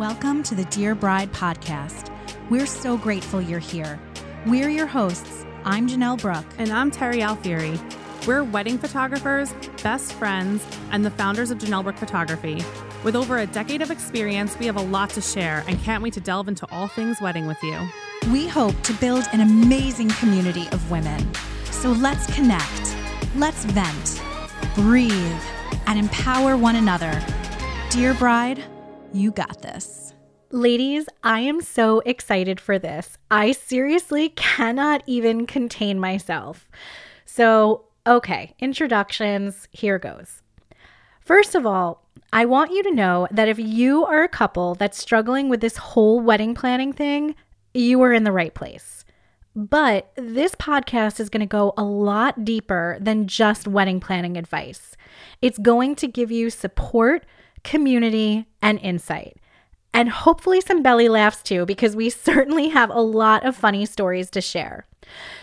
Welcome to the Dear Bride podcast. We're so grateful you're here. We're your hosts. I'm Janelle Brook. And I'm Terry Alfieri. We're wedding photographers, best friends, and the founders of Janelle Brook Photography. With over a decade of experience, we have a lot to share and can't wait to delve into all things wedding with you. We hope to build an amazing community of women. So let's connect, let's vent, breathe, and empower one another. Dear bride, you got this. Ladies, I am so excited for this. I seriously cannot even contain myself. So, okay, introductions, here goes. First of all, I want you to know that if you are a couple that's struggling with this whole wedding planning thing, you are in the right place. But this podcast is going to go a lot deeper than just wedding planning advice. It's going to give you support community, and insight. And hopefully some belly laughs too, because we certainly have a lot of funny stories to share.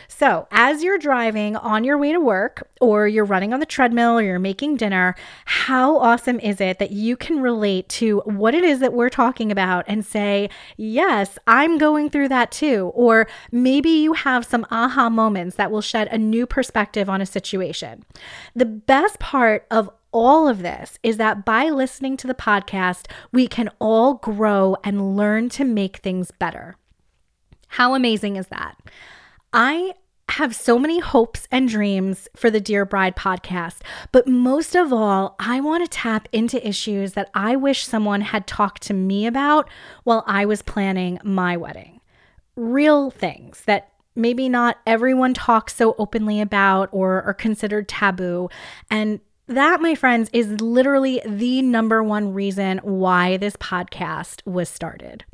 So, as you're driving on your way to work, or you're running on the treadmill, or you're making dinner, how awesome is it that you can relate to what it is that we're talking about and say, Yes, I'm going through that too? Or maybe you have some aha moments that will shed a new perspective on a situation. The best part of all of this is that by listening to the podcast, we can all grow and learn to make things better. How amazing is that? I have so many hopes and dreams for the Dear Bride podcast, but most of all, I want to tap into issues that I wish someone had talked to me about while I was planning my wedding. Real things that maybe not everyone talks so openly about or are considered taboo, and that, my friends, is literally the number one reason why this podcast was started.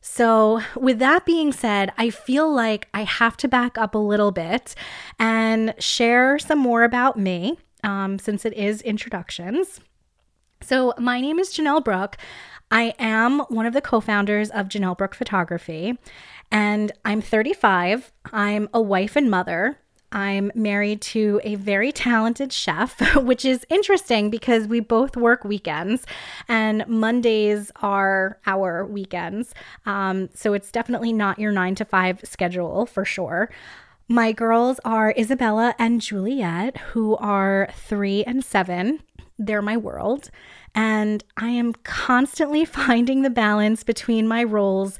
So, with that being said, I feel like I have to back up a little bit and share some more about me um, since it is introductions. So, my name is Janelle Brook. I am one of the co founders of Janelle Brook Photography, and I'm 35. I'm a wife and mother. I'm married to a very talented chef, which is interesting because we both work weekends and Mondays are our weekends. Um, so it's definitely not your nine to five schedule for sure. My girls are Isabella and Juliet, who are three and seven. They're my world. And I am constantly finding the balance between my roles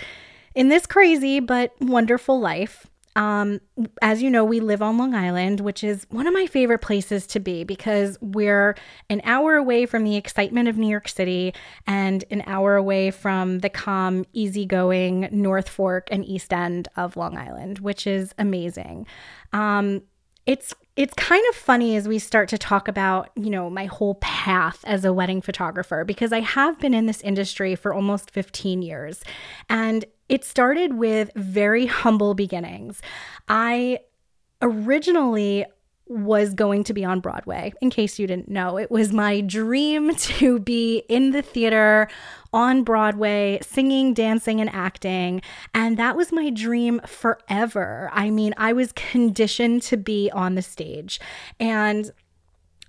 in this crazy but wonderful life. Um, as you know, we live on Long Island, which is one of my favorite places to be because we're an hour away from the excitement of New York City and an hour away from the calm, easygoing North Fork and East End of Long Island, which is amazing. Um, it's it's kind of funny as we start to talk about, you know, my whole path as a wedding photographer because I have been in this industry for almost 15 years. And it started with very humble beginnings. I originally was going to be on Broadway. In case you didn't know, it was my dream to be in the theater on Broadway, singing, dancing, and acting. And that was my dream forever. I mean, I was conditioned to be on the stage. And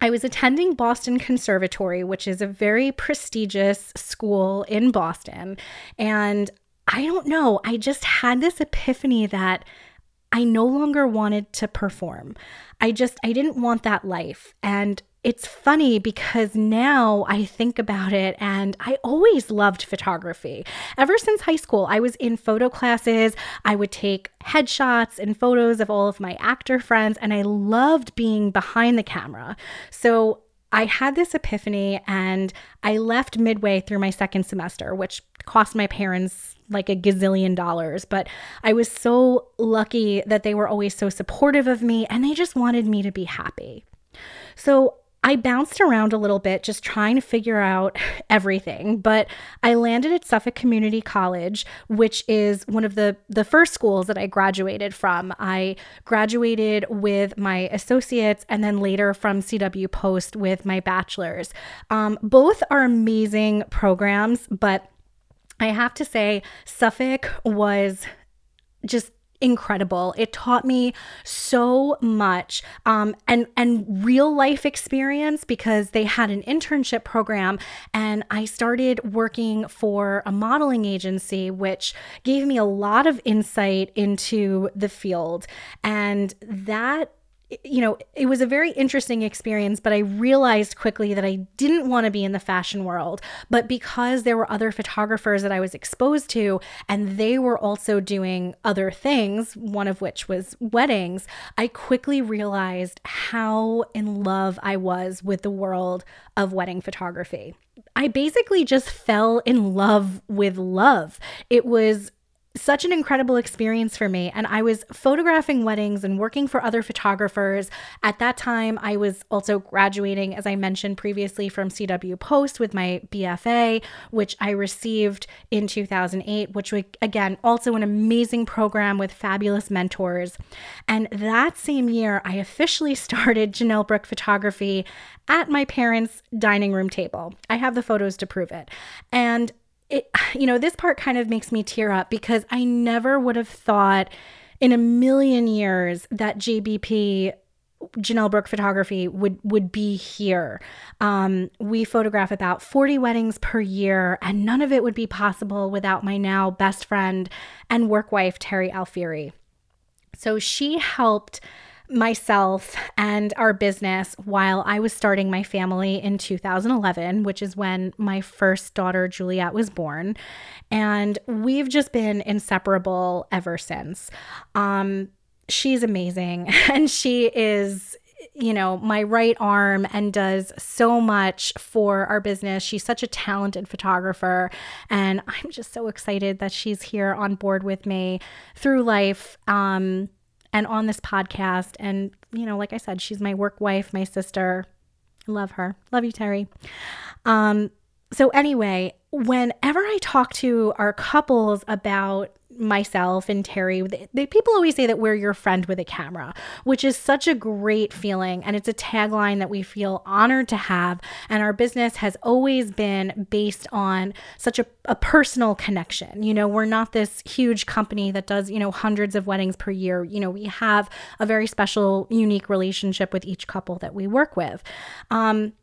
I was attending Boston Conservatory, which is a very prestigious school in Boston. And I don't know, I just had this epiphany that I no longer wanted to perform. I just, I didn't want that life. And it's funny because now I think about it and I always loved photography. Ever since high school, I was in photo classes. I would take headshots and photos of all of my actor friends, and I loved being behind the camera. So I had this epiphany and I left midway through my second semester, which cost my parents like a gazillion dollars. But I was so lucky that they were always so supportive of me and they just wanted me to be happy. So I bounced around a little bit just trying to figure out everything, but I landed at Suffolk Community College, which is one of the the first schools that I graduated from. I graduated with my associates and then later from CW Post with my bachelor's. Um, both are amazing programs, but I have to say Suffolk was just incredible. It taught me so much um, and and real life experience because they had an internship program and I started working for a modeling agency which gave me a lot of insight into the field and that you know, it was a very interesting experience, but I realized quickly that I didn't want to be in the fashion world. But because there were other photographers that I was exposed to, and they were also doing other things, one of which was weddings, I quickly realized how in love I was with the world of wedding photography. I basically just fell in love with love. It was such an incredible experience for me. And I was photographing weddings and working for other photographers. At that time, I was also graduating, as I mentioned previously, from CW Post with my BFA, which I received in 2008, which was, again, also an amazing program with fabulous mentors. And that same year, I officially started Janelle Brook Photography at my parents' dining room table. I have the photos to prove it. And it, you know, this part kind of makes me tear up because I never would have thought in a million years that JBP Janelle Brook photography would would be here. Um, we photograph about 40 weddings per year, and none of it would be possible without my now best friend and work wife, Terry Alfieri. So she helped myself and our business while I was starting my family in 2011, which is when my first daughter, Juliet, was born. And we've just been inseparable ever since. Um, she's amazing and she is you know, my right arm and does so much for our business. She's such a talented photographer. And I'm just so excited that she's here on board with me through life. Um, and on this podcast. And, you know, like I said, she's my work wife, my sister. Love her. Love you, Terry. Um, so, anyway, whenever I talk to our couples about myself and Terry, people always say that we're your friend with a camera, which is such a great feeling. And it's a tagline that we feel honored to have. And our business has always been based on such a, a personal connection. You know, we're not this huge company that does, you know, hundreds of weddings per year. You know, we have a very special, unique relationship with each couple that we work with. Um,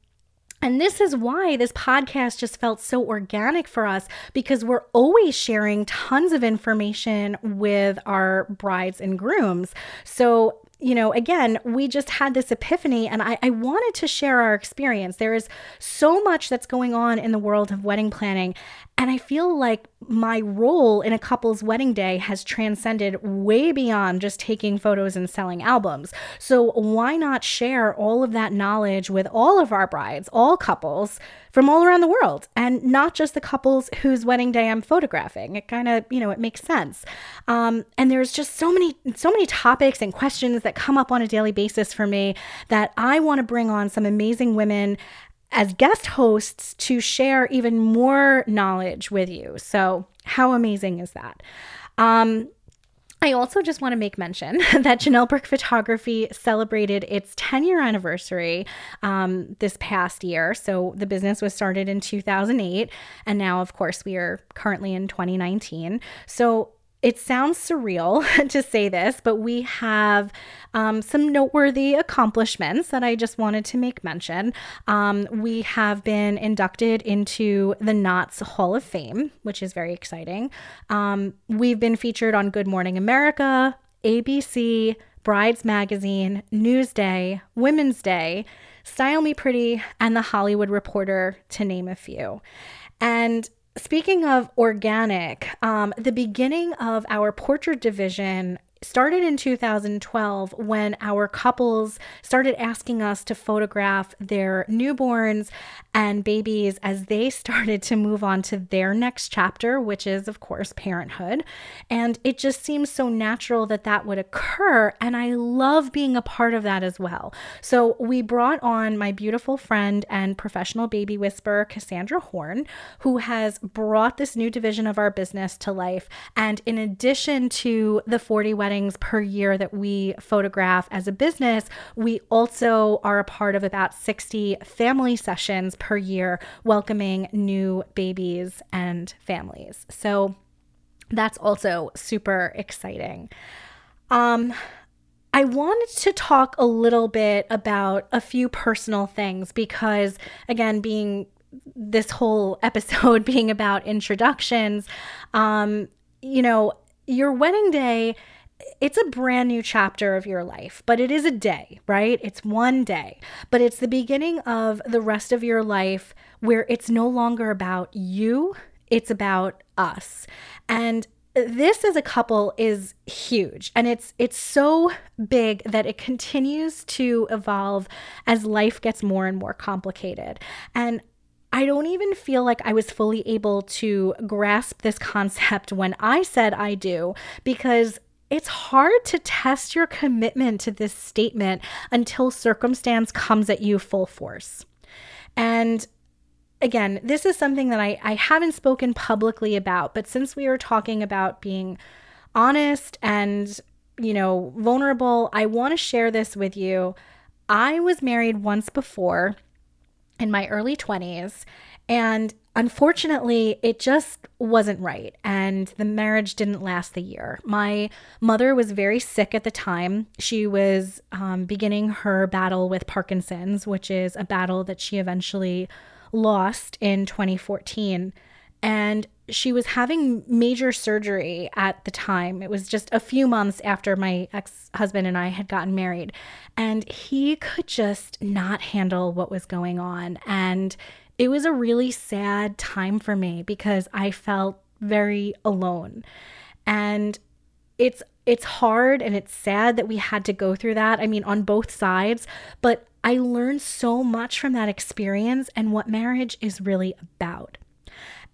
and this is why this podcast just felt so organic for us because we're always sharing tons of information with our brides and grooms. So you know, again, we just had this epiphany and I, I, wanted to share our experience. There is so much that's going on in the world of wedding planning. And I feel like my role in a couple's wedding day has transcended way beyond just taking photos and selling albums. So, why not share all of that knowledge with all of our brides, all couples from all around the world, and not just the couples whose wedding day I'm photographing? It kind of, you know, it makes sense. Um, and there's just so many, so many topics and questions that come up on a daily basis for me that I want to bring on some amazing women as guest hosts to share even more knowledge with you. So, how amazing is that? Um, I also just want to make mention that Janelle Brook Photography celebrated its 10 year anniversary um, this past year. So the business was started in 2008, and now, of course, we are currently in 2019. So it sounds surreal to say this, but we have um, some noteworthy accomplishments that I just wanted to make mention. Um, we have been inducted into the Knot's Hall of Fame, which is very exciting. Um, we've been featured on Good Morning America, ABC, Brides Magazine, Newsday, Women's Day, Style Me Pretty, and The Hollywood Reporter, to name a few. And Speaking of organic, um, the beginning of our portrait division started in 2012 when our couples started asking us to photograph their newborns and babies as they started to move on to their next chapter, which is, of course, parenthood. And it just seems so natural that that would occur. And I love being a part of that as well. So we brought on my beautiful friend and professional baby whisperer, Cassandra Horn, who has brought this new division of our business to life. And in addition to the 40 weddings per year that we photograph as a business, we also are a part of about 60 family sessions per year welcoming new babies and families. So that's also super exciting. Um, I wanted to talk a little bit about a few personal things because, again, being this whole episode being about introductions, um, you know, your wedding day it's a brand new chapter of your life, but it is a day, right? It's one day, but it's the beginning of the rest of your life where it's no longer about you, it's about us. And this as a couple is huge and it's it's so big that it continues to evolve as life gets more and more complicated. And I don't even feel like I was fully able to grasp this concept when I said I do because it's hard to test your commitment to this statement until circumstance comes at you full force. And again, this is something that I, I haven't spoken publicly about, but since we are talking about being honest and, you know, vulnerable, I want to share this with you. I was married once before in my early 20s, and unfortunately, it just wasn't right. And the marriage didn't last the year. My mother was very sick at the time. She was um, beginning her battle with Parkinson's, which is a battle that she eventually lost in 2014. And she was having major surgery at the time. It was just a few months after my ex husband and I had gotten married. And he could just not handle what was going on. And it was a really sad time for me because I felt very alone. And it's it's hard and it's sad that we had to go through that. I mean, on both sides, but I learned so much from that experience and what marriage is really about.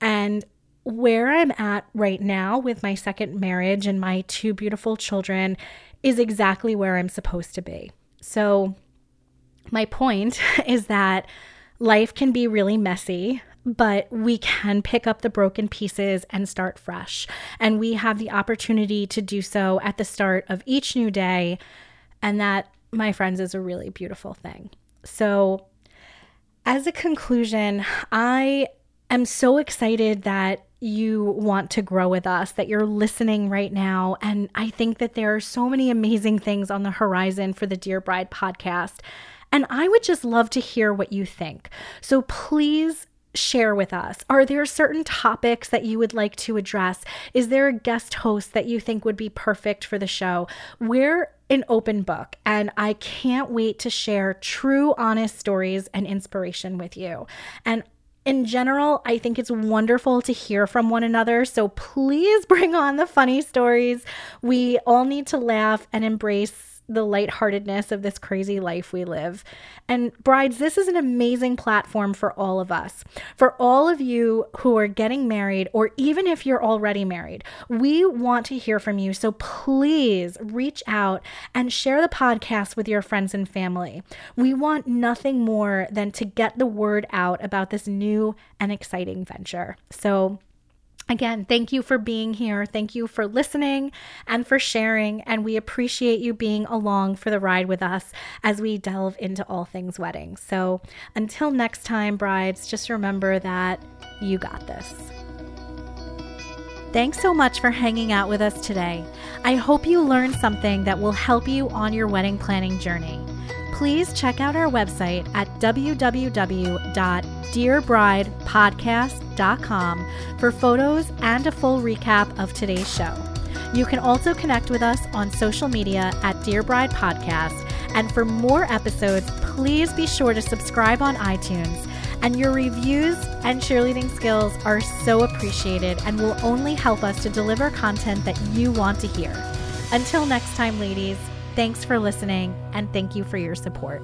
And where I'm at right now with my second marriage and my two beautiful children is exactly where I'm supposed to be. So, my point is that life can be really messy, but we can pick up the broken pieces and start fresh. And we have the opportunity to do so at the start of each new day. And that, my friends, is a really beautiful thing. So, as a conclusion, I am so excited that you want to grow with us, that you're listening right now. And I think that there are so many amazing things on the horizon for the Dear Bride podcast. And I would just love to hear what you think. So please share with us? Are there certain topics that you would like to address? Is there a guest host that you think would be perfect for the show? We're an open book, and I can't wait to share true, honest stories and inspiration with you. And in general, I think it's wonderful to hear from one another. So please bring on the funny stories. We all need to laugh and embrace the lightheartedness of this crazy life we live. And brides, this is an amazing platform for all of us. For all of you who are getting married, or even if you're already married, we want to hear from you. So please reach out and share the podcast with your friends and family. We want nothing more than to get the word out about this new and exciting venture. So Again, thank you for being here. Thank you for listening and for sharing. And we appreciate you being along for the ride with us as we delve into all things wedding. So until next time, brides, just remember that you got this. Thanks so much for hanging out with us today. I hope you learned something that will help you on your wedding planning journey. Please check out our website at www.dearbridepodcast.com for photos and a full recap of today's show. You can also connect with us on social media at Dear Bride Podcast. And for more episodes, please be sure to subscribe on iTunes. And your reviews and cheerleading skills are so appreciated and will only help us to deliver content that you want to hear. Until next time, ladies, thanks for listening and thank you for your support.